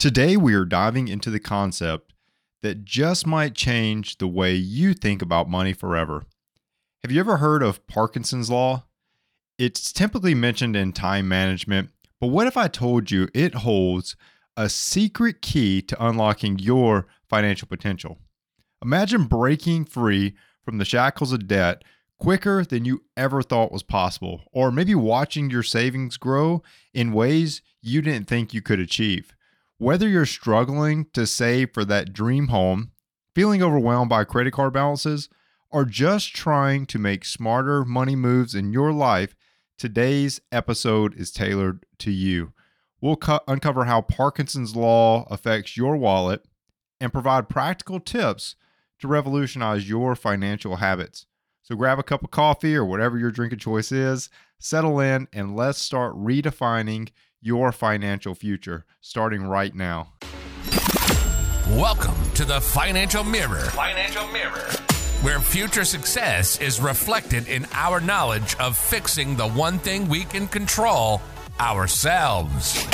Today, we are diving into the concept that just might change the way you think about money forever. Have you ever heard of Parkinson's Law? It's typically mentioned in time management, but what if I told you it holds a secret key to unlocking your financial potential? Imagine breaking free from the shackles of debt quicker than you ever thought was possible, or maybe watching your savings grow in ways you didn't think you could achieve. Whether you're struggling to save for that dream home, feeling overwhelmed by credit card balances, or just trying to make smarter money moves in your life, today's episode is tailored to you. We'll cu- uncover how Parkinson's Law affects your wallet and provide practical tips to revolutionize your financial habits. So grab a cup of coffee or whatever your drink of choice is, settle in, and let's start redefining your financial future starting right now. Welcome to the Financial Mirror, Financial Mirror. where future success is reflected in our knowledge of fixing the one thing we can control ourselves.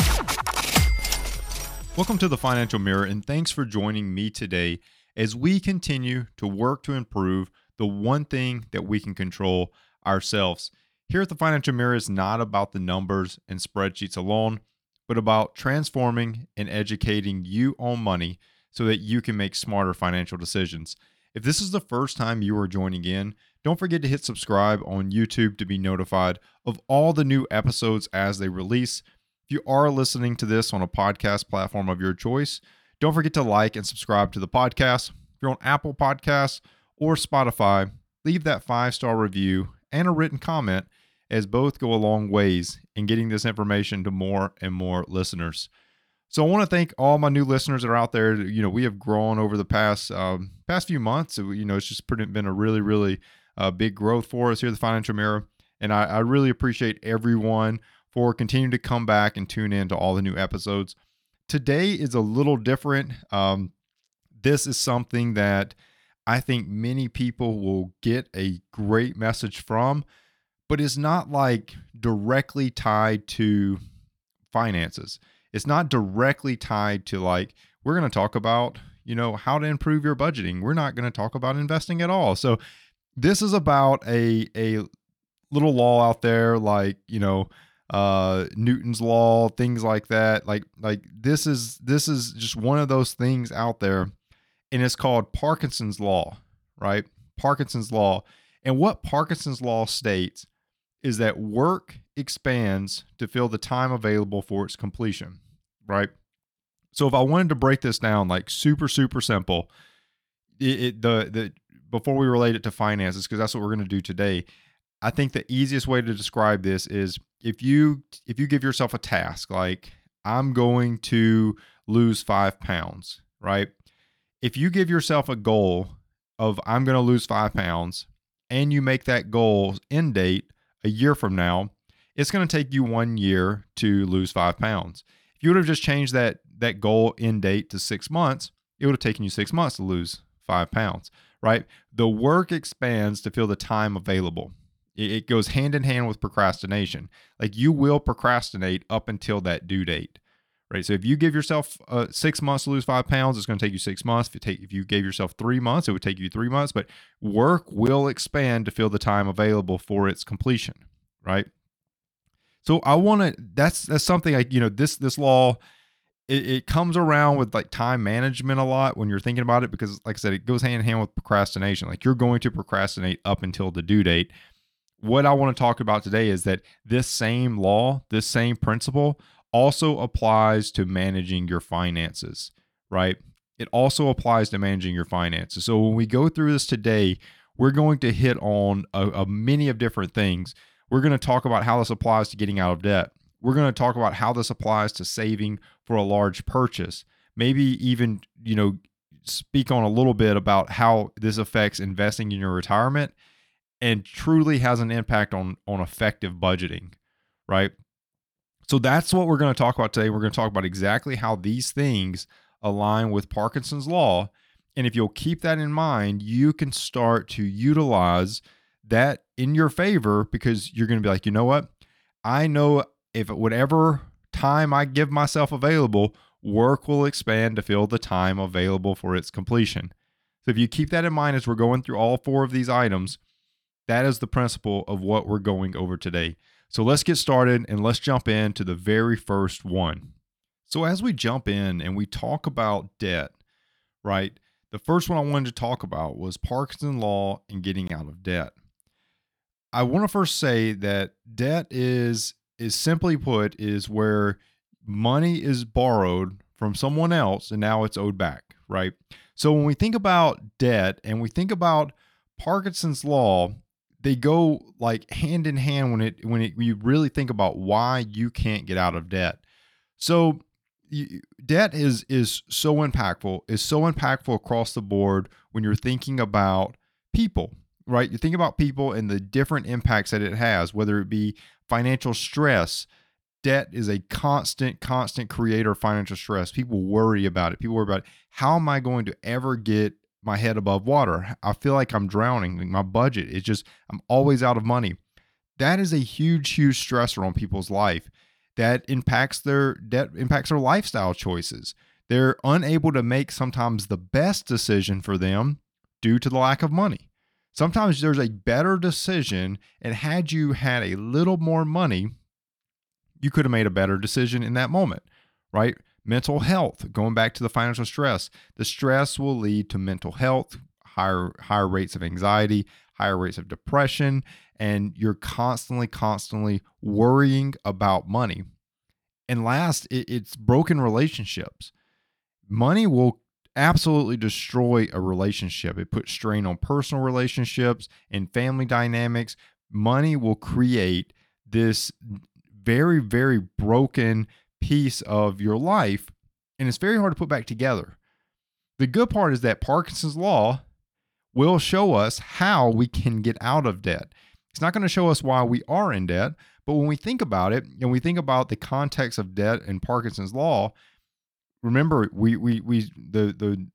Welcome to the Financial Mirror, and thanks for joining me today as we continue to work to improve the one thing that we can control ourselves. Here at the Financial Mirror is not about the numbers and spreadsheets alone, but about transforming and educating you on money so that you can make smarter financial decisions. If this is the first time you are joining in, don't forget to hit subscribe on YouTube to be notified of all the new episodes as they release. If you are listening to this on a podcast platform of your choice, don't forget to like and subscribe to the podcast. If you're on Apple Podcasts or Spotify, leave that five star review and a written comment, as both go a long ways in getting this information to more and more listeners. So I want to thank all my new listeners that are out there. You know, we have grown over the past um, past few months. You know, it's just been a really, really uh, big growth for us here at the Financial Mirror, and I, I really appreciate everyone for continuing to come back and tune in to all the new episodes. Today is a little different. Um, this is something that I think many people will get a great message from, but it's not like directly tied to finances. It's not directly tied to like, we're going to talk about, you know, how to improve your budgeting. We're not going to talk about investing at all. So this is about a, a little law out there, like, you know, uh Newton's law, things like that. Like like this is this is just one of those things out there and it's called Parkinson's law, right? Parkinson's law. And what Parkinson's law states is that work expands to fill the time available for its completion, right? So if I wanted to break this down like super super simple, it, it the the before we relate it to finances because that's what we're going to do today. I think the easiest way to describe this is if you if you give yourself a task like I'm going to lose 5 pounds, right? If you give yourself a goal of I'm going to lose 5 pounds and you make that goal end date a year from now, it's going to take you 1 year to lose 5 pounds. If you would have just changed that that goal end date to 6 months, it would have taken you 6 months to lose 5 pounds, right? The work expands to fill the time available it goes hand in hand with procrastination. Like you will procrastinate up until that due date, right? So if you give yourself uh, six months to lose five pounds, it's going to take you six months. If you take if you gave yourself three months, it would take you three months. But work will expand to fill the time available for its completion, right? So I want to. That's that's something like you know this this law. It, it comes around with like time management a lot when you're thinking about it because, like I said, it goes hand in hand with procrastination. Like you're going to procrastinate up until the due date what I want to talk about today is that this same law, this same principle also applies to managing your finances, right? It also applies to managing your finances. So when we go through this today, we're going to hit on a, a many of different things. We're going to talk about how this applies to getting out of debt. We're going to talk about how this applies to saving for a large purchase. Maybe even, you know, speak on a little bit about how this affects investing in your retirement and truly has an impact on on effective budgeting, right? So that's what we're going to talk about today. We're going to talk about exactly how these things align with Parkinson's law. And if you'll keep that in mind, you can start to utilize that in your favor because you're going to be like, you know what? I know if whatever time I give myself available work will expand to fill the time available for its completion. So if you keep that in mind as we're going through all four of these items, that is the principle of what we're going over today. So let's get started and let's jump into the very first one. So as we jump in and we talk about debt, right? The first one I wanted to talk about was Parkinson law and getting out of debt. I want to first say that debt is is simply put is where money is borrowed from someone else and now it's owed back, right? So when we think about debt and we think about Parkinson's law, they go like hand in hand when it when it, you really think about why you can't get out of debt. So you, debt is is so impactful, is so impactful across the board when you're thinking about people, right? You think about people and the different impacts that it has, whether it be financial stress. Debt is a constant, constant creator of financial stress. People worry about it. People worry about how am I going to ever get my head above water? I feel like I'm drowning. My budget is just, I'm always out of money. That is a huge, huge stressor on people's life that impacts their debt impacts their lifestyle choices. They're unable to make sometimes the best decision for them due to the lack of money. Sometimes there's a better decision, and had you had a little more money, you could have made a better decision in that moment, right? Mental health, going back to the financial stress, the stress will lead to mental health, higher higher rates of anxiety, higher rates of depression, and you're constantly, constantly worrying about money. And last, it, it's broken relationships. Money will absolutely destroy a relationship. It puts strain on personal relationships and family dynamics. Money will create this very, very broken piece of your life, and it's very hard to put back together. The good part is that Parkinson's Law will show us how we can get out of debt. It's not going to show us why we are in debt, but when we think about it and we think about the context of debt and Parkinson's law, remember we we we the the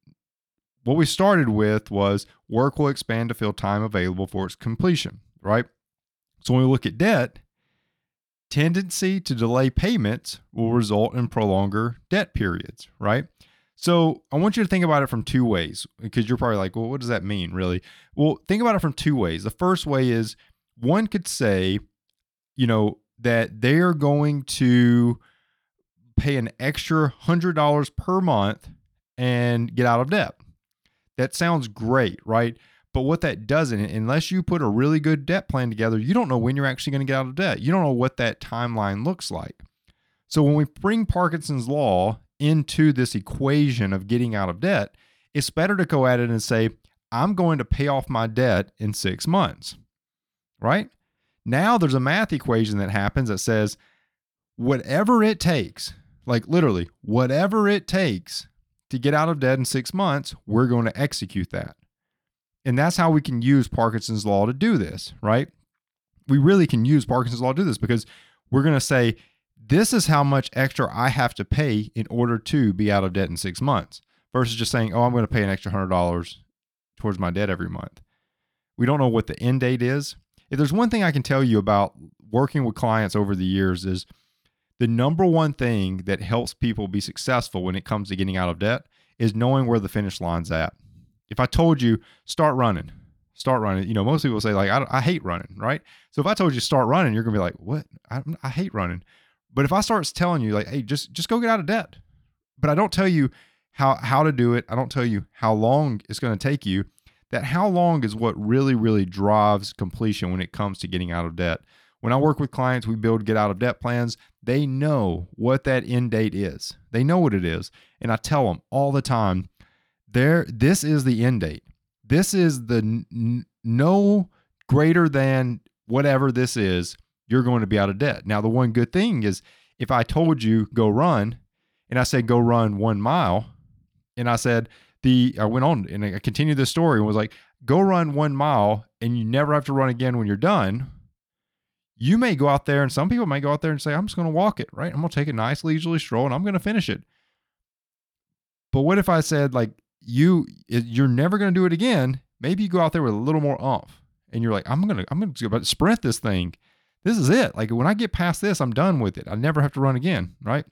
what we started with was work will expand to fill time available for its completion, right? So when we look at debt, tendency to delay payments will result in prolonger debt periods, right? So I want you to think about it from two ways because you're probably like, well, what does that mean, really? Well, think about it from two ways. The first way is one could say, you know, that they are going to pay an extra $100 per month and get out of debt. That sounds great, right? But what that doesn't, unless you put a really good debt plan together, you don't know when you're actually going to get out of debt. You don't know what that timeline looks like. So when we bring Parkinson's Law into this equation of getting out of debt, it's better to go at it and say, I'm going to pay off my debt in six months, right? Now there's a math equation that happens that says, whatever it takes, like literally, whatever it takes to get out of debt in six months, we're going to execute that. And that's how we can use Parkinson's Law to do this, right? We really can use Parkinson's Law to do this because we're going to say, this is how much extra I have to pay in order to be out of debt in six months versus just saying, oh, I'm going to pay an extra $100 towards my debt every month. We don't know what the end date is. If there's one thing I can tell you about working with clients over the years is the number one thing that helps people be successful when it comes to getting out of debt is knowing where the finish line's at. If I told you start running, start running, you know, most people say like I, I hate running, right? So if I told you start running, you're gonna be like, what? I, I hate running. But if I start telling you like, hey, just just go get out of debt, but I don't tell you how how to do it, I don't tell you how long it's going to take you. That how long is what really really drives completion when it comes to getting out of debt. When I work with clients, we build get out of debt plans. They know what that end date is. They know what it is, and I tell them all the time, there this is the end date. This is the n- no greater than whatever this is you're going to be out of debt. Now, the one good thing is if I told you go run and I said go run one mile, and I said, the I went on and I continued the story and was like, go run one mile and you never have to run again when you're done. You may go out there and some people may go out there and say, I'm just going to walk it, right? I'm going to take a nice leisurely stroll and I'm going to finish it. But what if I said, like, you, you're never going to do it again? Maybe you go out there with a little more umph and you're like, I'm to, I'm to sprint this thing this is it. Like when I get past this, I'm done with it. I never have to run again, right?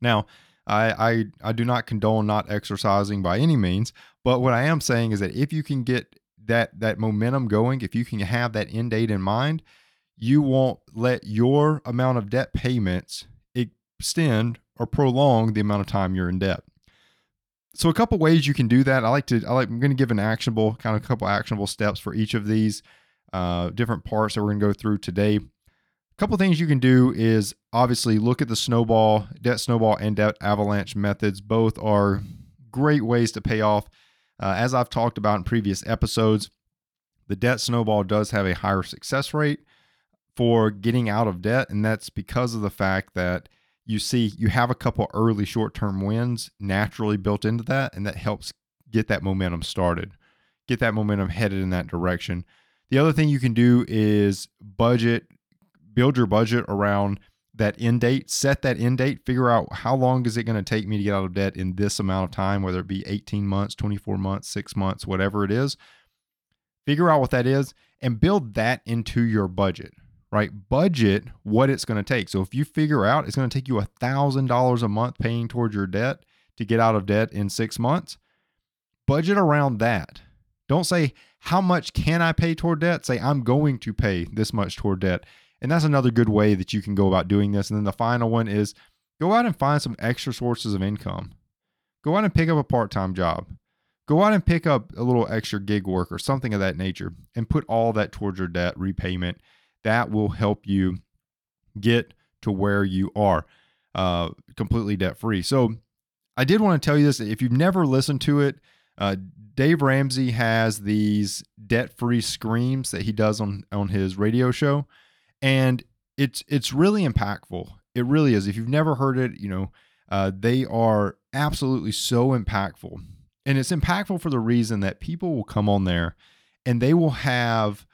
Now, I, I I do not condone not exercising by any means, but what I am saying is that if you can get that that momentum going, if you can have that end date in mind, you won't let your amount of debt payments extend or prolong the amount of time you're in debt. So a couple ways you can do that. I like to I like I'm going to give an actionable kind of couple actionable steps for each of these uh, different parts that we're going to go through today. A couple things you can do is obviously look at the snowball, debt snowball, and debt avalanche methods. Both are great ways to pay off. Uh, as I've talked about in previous episodes, the debt snowball does have a higher success rate for getting out of debt, and that's because of the fact that you see you have a couple early short-term wins naturally built into that, and that helps get that momentum started, get that momentum headed in that direction. The other thing you can do is budget, build your budget around that end date, set that end date, figure out how long is it going to take me to get out of debt in this amount of time, whether it be 18 months, 24 months, six months, whatever it is. Figure out what that is and build that into your budget, right? Budget what it's going to take. So if you figure out it's going to take you a $1,000 a month paying towards your debt to get out of debt in six months, budget around that. Don't say, how much can I pay toward debt? Say, I'm going to pay this much toward debt. And that's another good way that you can go about doing this. And then the final one is go out and find some extra sources of income. Go out and pick up a part time job. Go out and pick up a little extra gig work or something of that nature and put all that towards your debt repayment. That will help you get to where you are uh, completely debt free. So, I did want to tell you this if you've never listened to it, uh, Dave Ramsey has these debt free screams that he does on, on his radio show and it's it's really impactful. It really is. If you've never heard it, you know, uh, they are absolutely so impactful, and it's impactful for the reason that people will come on there, and they will have,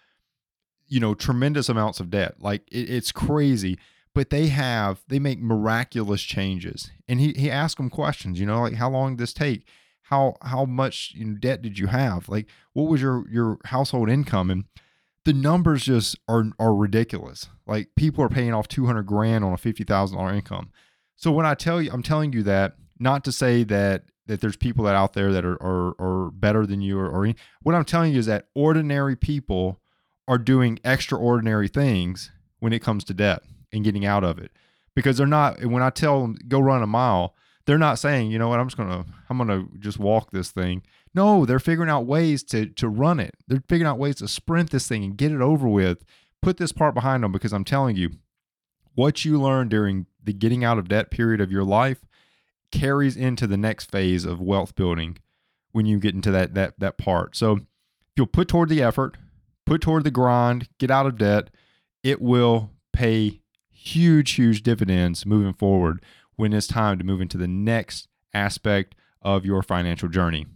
you know, tremendous amounts of debt. Like it, it's crazy, but they have they make miraculous changes, and he he asks them questions. You know, like how long did this take? How how much debt did you have? Like what was your your household income and the numbers just are are ridiculous. Like people are paying off 200 grand on a $50,000 income. So when I tell you I'm telling you that not to say that that there's people that out there that are are, are better than you or, or what I'm telling you is that ordinary people are doing extraordinary things when it comes to debt and getting out of it because they're not when I tell them go run a mile they're not saying you know what I'm just to I'm to just walk this thing no, they're figuring out ways to to run it. They're figuring out ways to sprint this thing and get it over with. Put this part behind them because I'm telling you, what you learn during the getting out of debt period of your life carries into the next phase of wealth building when you get into that that that part. So if you'll put toward the effort, put toward the grind, get out of debt, it will pay huge, huge dividends moving forward when it's time to move into the next aspect of your financial journey.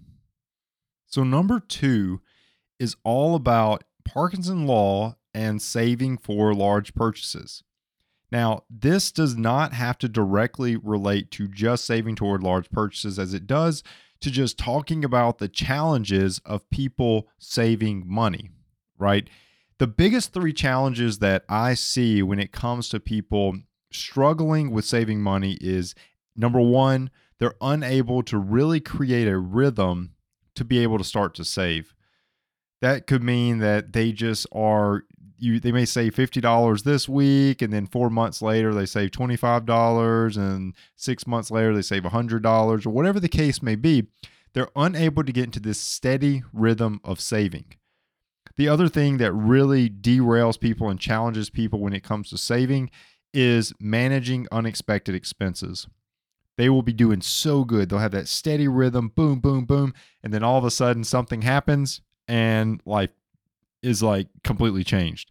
So, number two is all about Parkinson law and saving for large purchases. Now, this does not have to directly relate to just saving toward large purchases as it does to just talking about the challenges of people saving money, right? The biggest three challenges that I see when it comes to people struggling with saving money is number one, they're unable to really create a rhythm to be able to start to save. That could mean that they just are you they may save $50 this week and then 4 months later they save $25 and 6 months later they save $100 or whatever the case may be. They're unable to get into this steady rhythm of saving. The other thing that really derails people and challenges people when it comes to saving is managing unexpected expenses they will be doing so good. They'll have that steady rhythm, boom, boom, boom. And then all of a sudden something happens and life is like completely changed.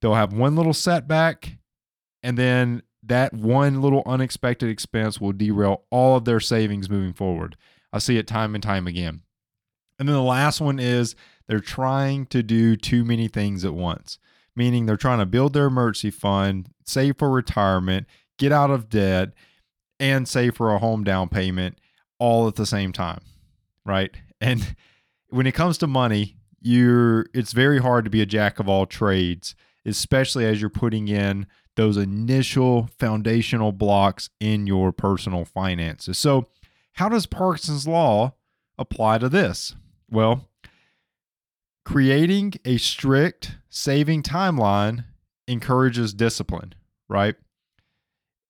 They'll have one little setback and then that one little unexpected expense will derail all of their savings moving forward. I see it time and time again. And then the last one is they're trying to do too many things at once, meaning they're trying to build their emergency fund, save for retirement, get out of debt, and save for a home down payment all at the same time, right? And when it comes to money, you're it's very hard to be a jack of all trades, especially as you're putting in those initial foundational blocks in your personal finances. So, how does Parkinson's Law apply to this? Well, creating a strict saving timeline encourages discipline, right?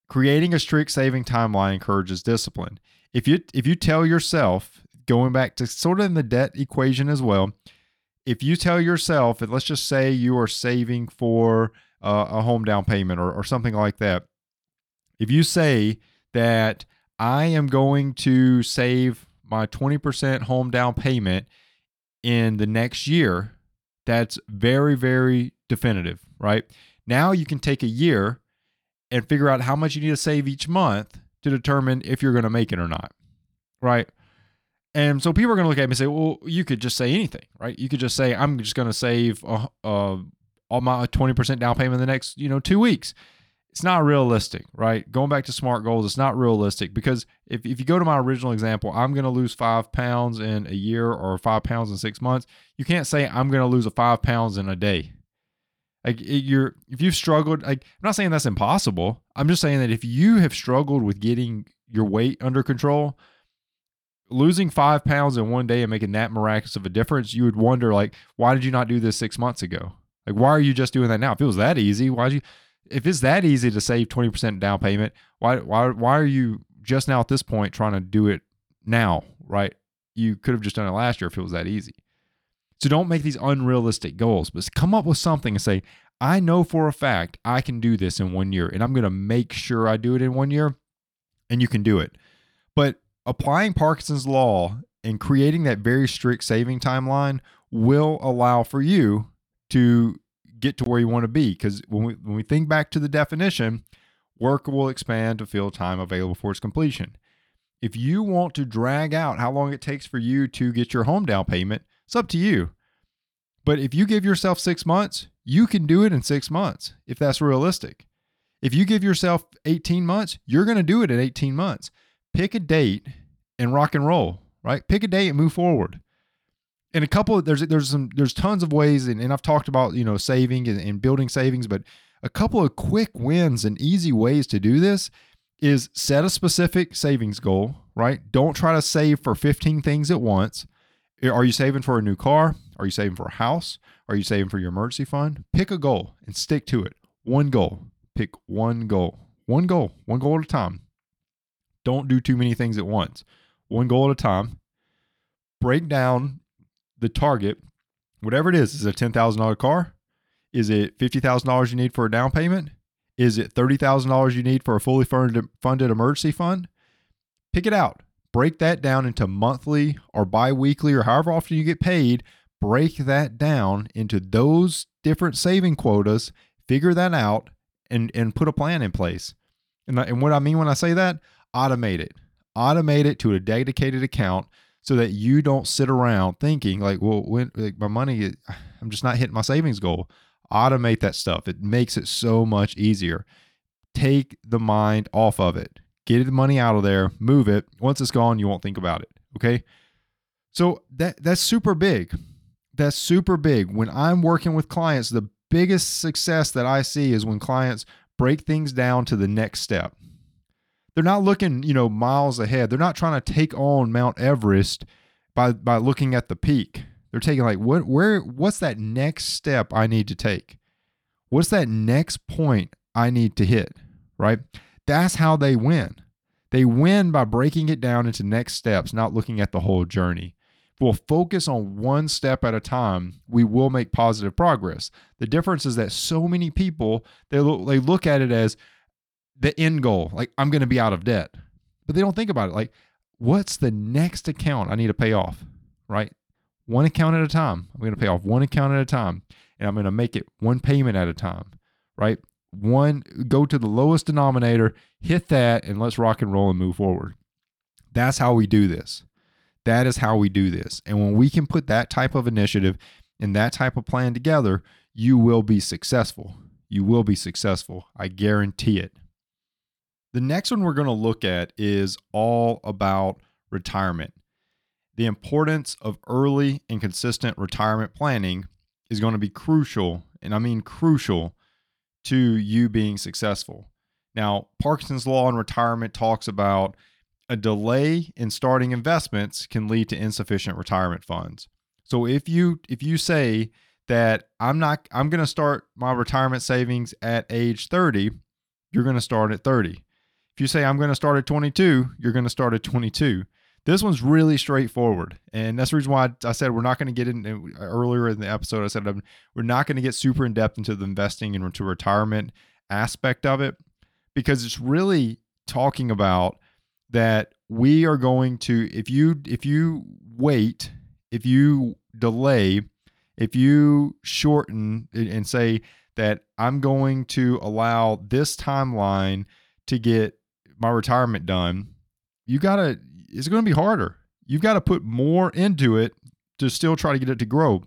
Creating a strict saving timeline encourages discipline. If you if you tell yourself, going back to sort of in the debt equation as well, if you tell yourself, and let's just say you are saving for uh, a home down payment or, or something like that, if you say that I am going to save my 20% home down payment in the next year, that's very, very definitive, right? Now you can take a year and figure out how much you need to save each month to determine if you're going to make it or not, right? And so people are going to look at me and say, well, you could just say anything, right? You could just say, I'm just going to save uh, all my 20% down payment in the next, you know, two weeks. It's not realistic, right? Going back to SMART goals, it's not realistic because if, if you go to my original example, I'm going to lose five pounds in a year or five pounds in six months. You can't say I'm going to lose a five pounds in a day. Like you're, if you've struggled, like I'm not saying that's impossible. I'm just saying that if you have struggled with getting your weight under control, losing five pounds in one day and making that miraculous of a difference, you would wonder like, why did you not do this six months ago? Like, why are you just doing that now? If it was that easy, why'd you? If it's that easy to save twenty percent down payment, why why why are you just now at this point trying to do it now? Right? You could have just done it last year if it was that easy. So don't make these unrealistic goals, but come up with something and say, I know for a fact I can do this in one year, and I'm going to make sure I do it in one year, and you can do it. But applying Parkinson's law and creating that very strict saving timeline will allow for you to get to where you want to be. Because when we when we think back to the definition, work will expand to fill time available for its completion. If you want to drag out how long it takes for you to get your home down payment, it's up to you. But if you give yourself six months, you can do it in six months if that's realistic. If you give yourself 18 months, you're going to do it in 18 months. Pick a date and rock and roll, right? Pick a date and move forward and a couple of, there's there's some there's tons of ways and, and I've talked about you know saving and, and building savings but a couple of quick wins and easy ways to do this is set a specific savings goal right? Don't try to save for 15 things at once. Are you saving for a new car? Are you saving for a house? Are you saving for your emergency fund? Pick a goal and stick to it. One goal. Pick one goal. One goal. One goal at a time. Don't do too many things at once. One goal at a time. Break down the target, whatever it is, is a $10,000 car? Is it $50,000 you need for a down payment? Is it $30,000 you need for a fully funded, funded emergency fund? Pick it out. Break that down into monthly or biweekly or however often you get paid. Break that down into those different saving quotas, figure that out, and, and put a plan in place. And, and what I mean when I say that, automate it. Automate it to a dedicated account so that you don't sit around thinking like, well, when like my money, I'm just not hitting my savings goal. Automate that stuff. It makes it so much easier. Take the mind off of it. Get the money out of there. Move it. Once it's gone, you won't think about it. Okay. So that that's super big. That's super big. When I'm working with clients, the biggest success that I see is when clients break things down to the next step they're not looking, you know, miles ahead. They're not trying to take on Mount Everest by by looking at the peak. They're taking like what where what's that next step I need to take? What's that next point I need to hit? Right? That's how they win. They win by breaking it down into next steps, not looking at the whole journey. If we'll focus on one step at a time, we will make positive progress. The difference is that so many people they look, they look at it as the end goal. Like I'm going to be out of debt. But they don't think about it. Like, what's the next account I need to pay off? Right? One account at a time. I'm going to pay off one account at a time. And I'm going to make it one payment at a time. Right? One, go to the lowest denominator, hit that, and let's rock and roll and move forward. That's how we do this. That is how we do this. And when we can put that type of initiative and that type of plan together, you will be successful. You will be successful. I guarantee it. The next one we're going to look at is all about retirement. The importance of early and consistent retirement planning is going to be crucial, and I mean crucial, to you being successful. Now, Parkinson's Law in retirement talks about a delay in starting investments can lead to insufficient retirement funds. So if you if you say that I'm not I'm going to start my retirement savings at age 30, you're going to start at 30. If you say I'm going to start at 22, you're going to start at 22. This one's really straightforward, and that's the reason why I said we're not going to get in earlier in the episode. I said um, we're not going to get super in depth into the investing and into retirement aspect of it because it's really talking about that we are going to if you if you wait if you delay if you shorten and say that I'm going to allow this timeline to get my retirement done, you got to, it's to be harder. You've got to put more into it to still try to get it to grow.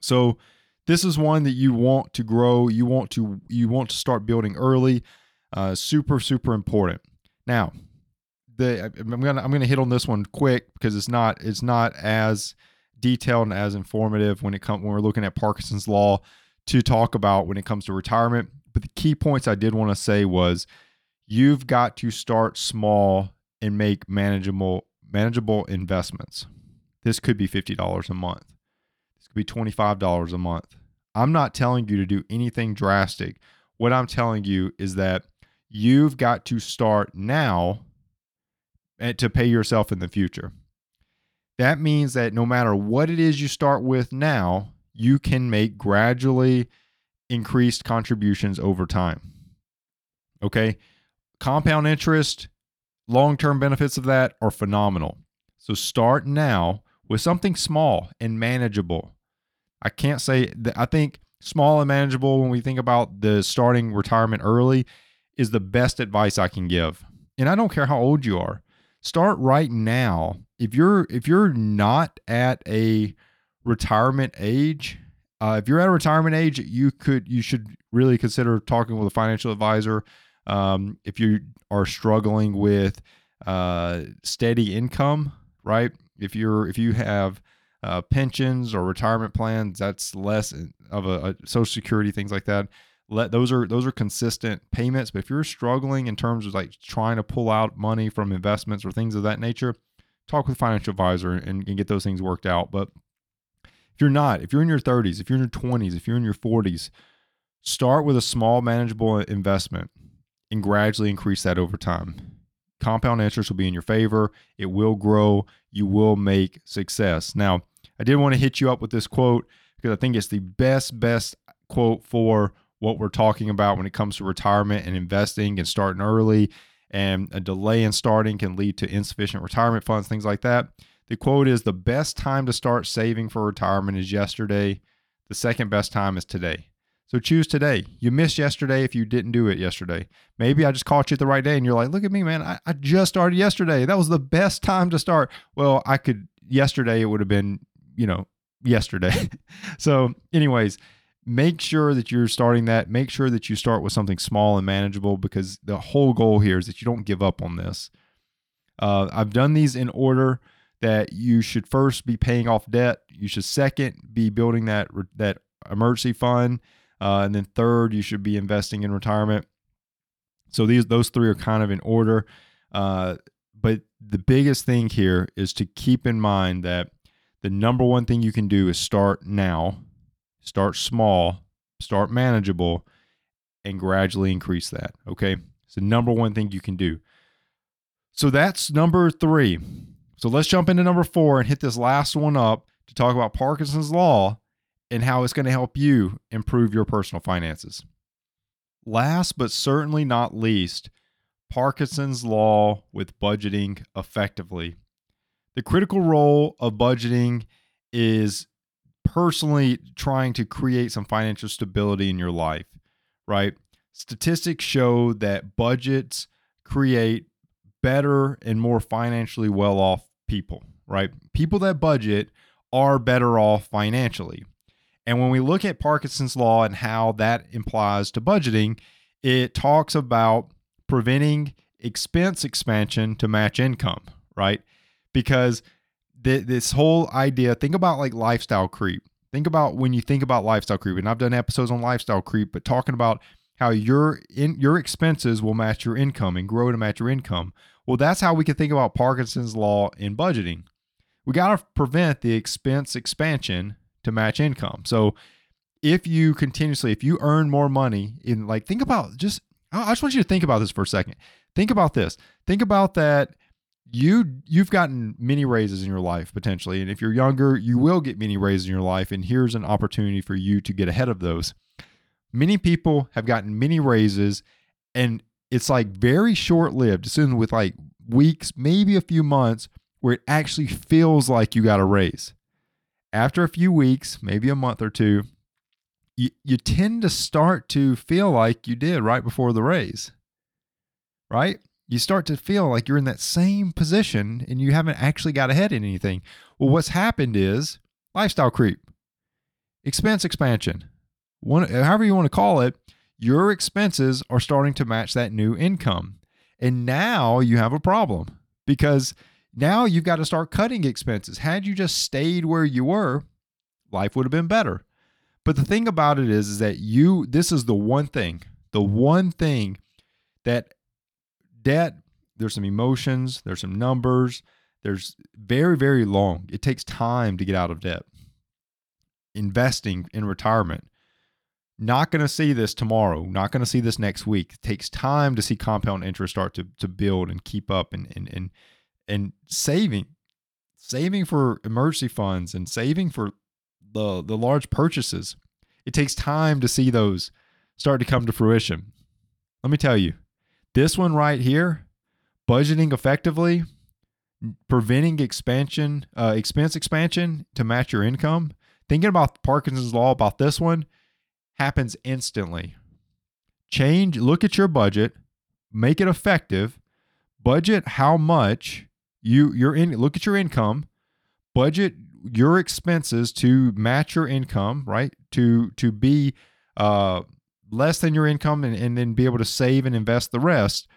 So, this is one that you want to grow. You want to you want to start building early. Uh, super super important. Now, the I'm gonna I'm gonna hit on this one quick because it's not it's not as detailed and as informative when it comes when we're looking at Parkinson's law to talk about when it comes to retirement. But the key points I did want to say was you've got to start small and make manageable manageable investments. This could be $50 a month. This could be $25 a month. I'm not telling you to do anything drastic. What I'm telling you is that you've got to start now eh, to pay yourself in the future. That means that no matter what it is you start with now, you can make gradually increased contributions over time. Okay. Compound interest, long term benefits of that are phenomenal. So start now with something small and manageable. I can't say that I think small and manageable when we think about the starting retirement early is the best advice I can give. And I don't care how old you are start right now. If you're if you're not at a retirement age, uh, if you're at a retirement age, you could you should really consider talking with a financial advisor. Um, if you are struggling with uh, steady income, right? If you're if you have uh, pensions or retirement plans, that's less of a, a social security things like that let those are those are consistent payments. But if you're struggling in terms of like trying to pull out money from investments or things of that nature, talk with a financial advisor and, and get those things worked out. But if you're not, if you're in your 30s, if you're in your 20s, if you're in your 40s, start with a small manageable investment and gradually increase that over time. Compound interest will be in your favor. It will grow. You will make success. Now, I did want to hit you up with this quote because I think it's the best, best quote for what we're talking about when it comes to retirement and investing and starting early. And a delay in starting can lead to insufficient retirement funds, things like that. The quote is the best time to start saving for retirement is yesterday. The second best time is today. So choose today. You missed yesterday if you didn't do it yesterday. Maybe I just caught you at the right day and you're like, look at me, man. I, I just started yesterday. That was the best time to start. Well, I could, yesterday, it would have been, you know, yesterday. so, anyways, make sure that you're starting that. Make sure that you start with something small and manageable because the whole goal here is that you don't give up on this. Uh, I've done these in order that you should first be paying off debt. You should second be building that that emergency fund, uh, and then third you should be investing in retirement. So these those three are kind of in order. Uh, but the biggest thing here is to keep in mind that the number one thing you can do is start now Start small, start manageable, and gradually increase that. Okay. It's the number one thing you can do. So that's number three. So let's jump into number four and hit this last one up to talk about Parkinson's Law and how it's going to help you improve your personal finances. Last but certainly not least, Parkinson's Law with budgeting effectively. The critical role of budgeting is personally trying to create some financial stability in your life, right? Statistics show that budgets create better and more financially well off people, right? People that budget are better off financially. And when we look at Parkinson's Law and how that implies to budgeting, it talks about preventing expense expansion to match income, right? Because th- this whole idea think about like lifestyle creep think about when you think about lifestyle creep and i've done episodes on lifestyle creep but talking about how your in your expenses will match your income and grow to match your income. Well, that's how we can think about Parkinson's law in budgeting. We got to prevent the expense expansion to match income. So if you continuously, if you earn more money in like, think about just, I just want you to think about this for a second. Think about this. Think about that you you've gotten many raises in your life potentially and if you're younger you will get many raises in your life and here's an opportunity for you to get ahead of those many people have gotten many raises and it's like very short lived soon with like weeks maybe a few months where it actually feels like you got a raise after a few weeks maybe a month or two you, you tend to start to feel like you did right before the raise right you start to feel like you're in that same position and you haven't actually got ahead in anything. Well, what's happened is lifestyle creep, expense expansion, one, however you want to call it, your expenses are starting to match that new income. And now you have a problem because now you've got to start cutting expenses. Had you just stayed where you were, life would have been better. But the thing about it is, is that you, this is the one thing, the one thing that debt, there's some emotions, there's some numbers, there's very, very long. It takes time to get out of debt. Investing in retirement. Not going to see this tomorrow, not going to see this next week. It takes time to see compound interest start to, to build and keep up and, and, and, and saving, saving for emergency funds and saving for the, the large purchases. It takes time to see those start to come to fruition. Let me tell you, this one right here, budgeting effectively, preventing expansion, uh, expense expansion to match your income. Thinking about Parkinson's law about this one happens instantly. Change, look at your budget, make it effective, budget how much you you're in look at your income, budget your expenses to match your income, right? To to be uh less than your income and, and then be able to save and invest the rest,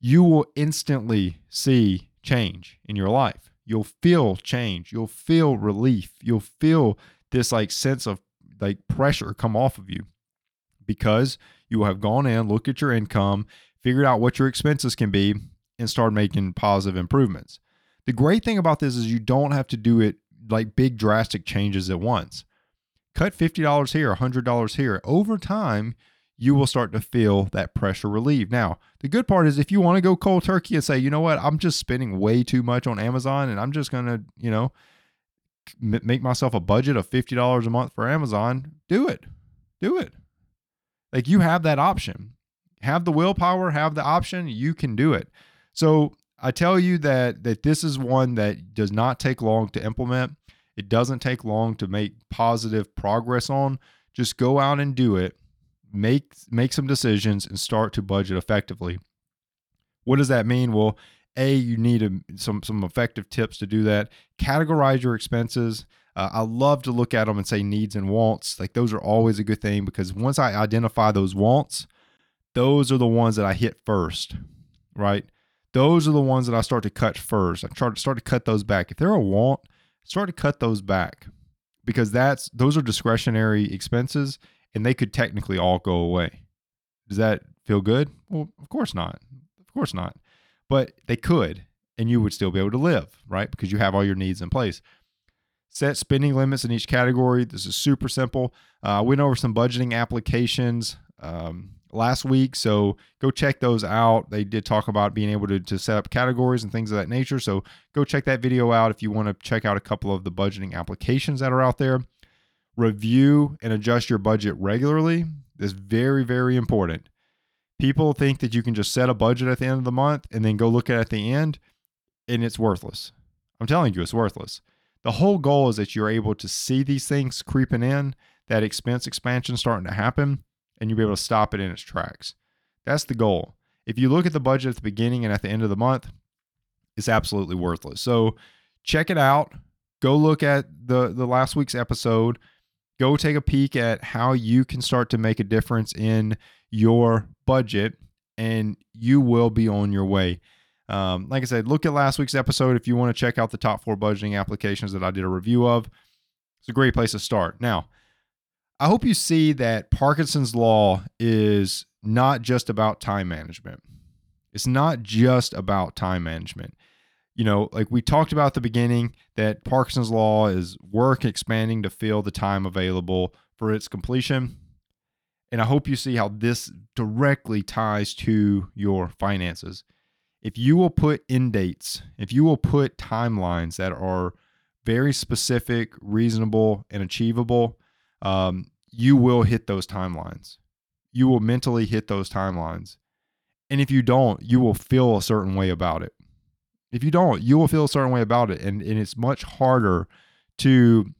you will instantly see change in your life. You'll feel change. You'll feel relief. You'll feel this like sense of like pressure come off of you because you will have gone in, looked at your income, figured out what your expenses can be, and start making positive improvements. The great thing about this is you don't have to do it like big drastic changes at once cut $50 here, $100 here. Over time, you will start to feel that pressure relieved. Now, the good part is if you want to go cold turkey and say, you know what, I'm just spending way too much on Amazon and I'm just going to, you know, m- make myself a budget of $50 a month for Amazon, do it. Do it. Like you have that option. Have the willpower, have the option, you can do it. So, I tell you that that this is one that does not take long to implement. It doesn't take long to make positive progress on. Just go out and do it. Make make some decisions and start to budget effectively. What does that mean? Well, a you need a, some some effective tips to do that. Categorize your expenses. Uh, I love to look at them and say needs and wants. Like those are always a good thing because once I identify those wants, those are the ones that I hit first, right? Those are the ones that I start to cut first. I try to start to cut those back. If they're a want, start to cut those back because that's those are discretionary expenses and they could technically all go away. Does that feel good? Well, of course not. Of course not. But they could and you would still be able to live, right? Because you have all your needs in place. Set spending limits in each category. This is super simple. Uh, I went over some budgeting applications. Um, last week. So go check those out. They did talk about being able to, to set up categories and things of that nature. So go check that video out if you want to check out a couple of the budgeting applications that are out there. Review and adjust your budget regularly is very, very important. People think that you can just set a budget at the end of the month and then go look at it at the end, and it's worthless. I'm telling you, it's worthless. The whole goal is that you're able to see these things creeping in, that expense expansion starting to happen, and you'll be able to stop it in its tracks. That's the goal. If you look at the budget at the beginning and at the end of the month, it's absolutely worthless. So check it out. Go look at the the last week's episode. Go take a peek at how you can start to make a difference in your budget, and you will be on your way. Um, like I said, look at last week's episode if you want to check out the top four budgeting applications that I did a review of. It's a great place to start. Now, I hope you see that Parkinson's Law is not just about time management. It's not just about time management. You know, like we talked about at the beginning, that Parkinson's Law is work expanding to fill the time available for its completion. And I hope you see how this directly ties to your finances. If you will put end dates, if you will put timelines that are very specific, reasonable, and achievable, um, you will hit those timelines. You will mentally hit those timelines. And if you don't, you will feel a certain way about it. If you don't, you will feel a certain way about it. And, and it's much harder to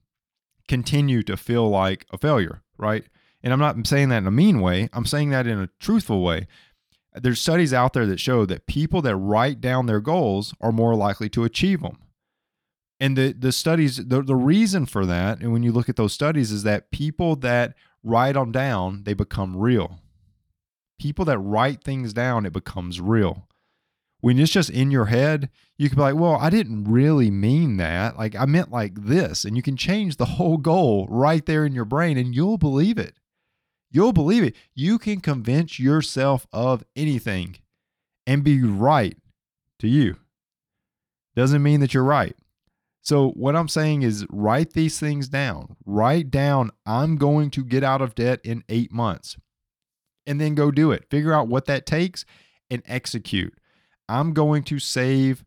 continue to feel like a failure, right? And I'm not saying that in a mean way, I'm saying that in a truthful way. There's studies out there that show that people that write down their goals are more likely to achieve them. And the the studies the, the reason for that, and when you look at those studies, is that people that write them down, they become real. People that write things down, it becomes real. When it's just in your head, you can be like, well, I didn't really mean that. Like, I meant like this. And you can change the whole goal right there in your brain and you'll believe it. You'll believe it. You can convince yourself of anything and be right to you. Doesn't mean that you're right. So, what I'm saying is write these things down. Write down, I'm going to get out of debt in eight months and then go do it. Figure out what that takes and execute. I'm going to save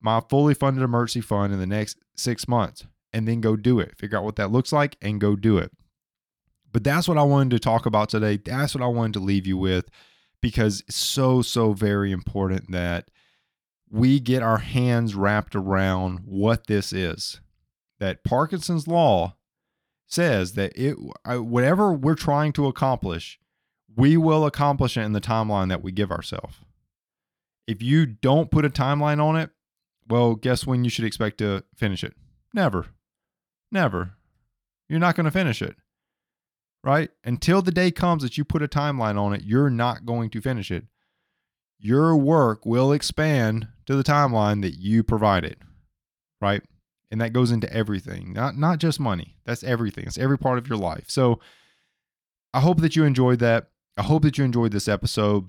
my fully funded emergency fund in the next six months and then go do it. Figure out what that looks like and go do it. But that's what I wanted to talk about today. That's what I wanted to leave you with because it's so, so very important that we get our hands wrapped around what this is. That Parkinson's Law says that it whatever we're trying to accomplish, we will accomplish it in the timeline that we give ourselves. If you don't put a timeline on it, well, guess when you should expect to finish it? Never. Never. You're not going to finish it right? Until the day comes that you put a timeline on it, you're not going to finish it. Your work will expand to the timeline that you provided, right? And that goes into everything, not not just money. That's everything. It's every part of your life. So I hope that you enjoyed that. I hope that you enjoyed this episode.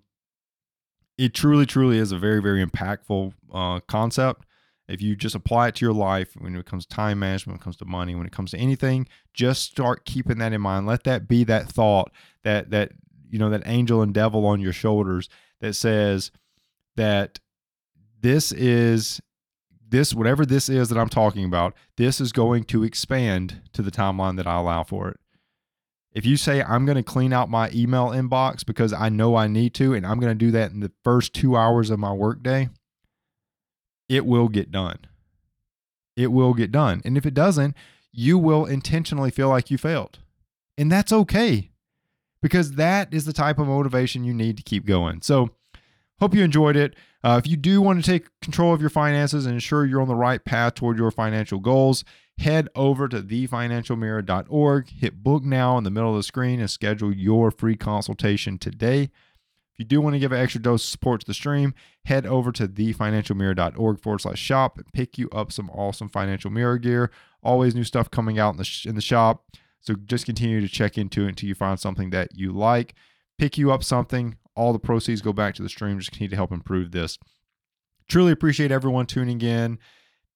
It truly, truly is a very, very impactful uh, concept if you just apply it to your life when it comes to time management when it comes to money when it comes to anything just start keeping that in mind let that be that thought that that you know that angel and devil on your shoulders that says that this is this whatever this is that i'm talking about this is going to expand to the timeline that i allow for it if you say i'm going to clean out my email inbox because i know i need to and i'm going to do that in the first two hours of my workday it will get done. It will get done. And if it doesn't, you will intentionally feel like you failed. And that's okay because that is the type of motivation you need to keep going. So, hope you enjoyed it. Uh, if you do want to take control of your finances and ensure you're on the right path toward your financial goals, head over to thefinancialmirror.org, hit book now in the middle of the screen, and schedule your free consultation today. If you do want to give an extra dose of support to the stream, head over to thefinancialmirror.org forward slash shop and pick you up some awesome financial mirror gear. Always new stuff coming out in the, sh- in the shop. So just continue to check into it until you find something that you like. Pick you up something. All the proceeds go back to the stream. Just continue to help improve this. Truly appreciate everyone tuning in.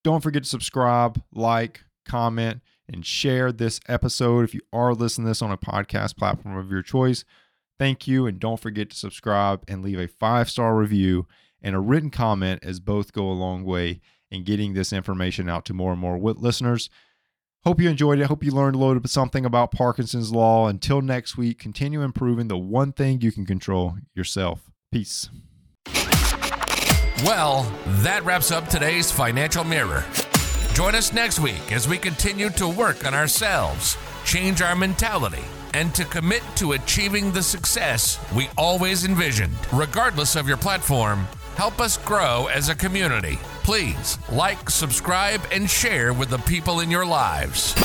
Don't forget to subscribe, like, comment, and share this episode. If you are listening to this on a podcast platform of your choice, Thank you. And don't forget to subscribe and leave a five star review and a written comment, as both go a long way in getting this information out to more and more listeners. Hope you enjoyed it. Hope you learned a little bit something about Parkinson's Law. Until next week, continue improving the one thing you can control yourself. Peace. Well, that wraps up today's Financial Mirror. Join us next week as we continue to work on ourselves, change our mentality and to commit to achieving the success we always envisioned. Regardless of your platform, help us grow as a community. Please like, subscribe, and share with the people in your lives.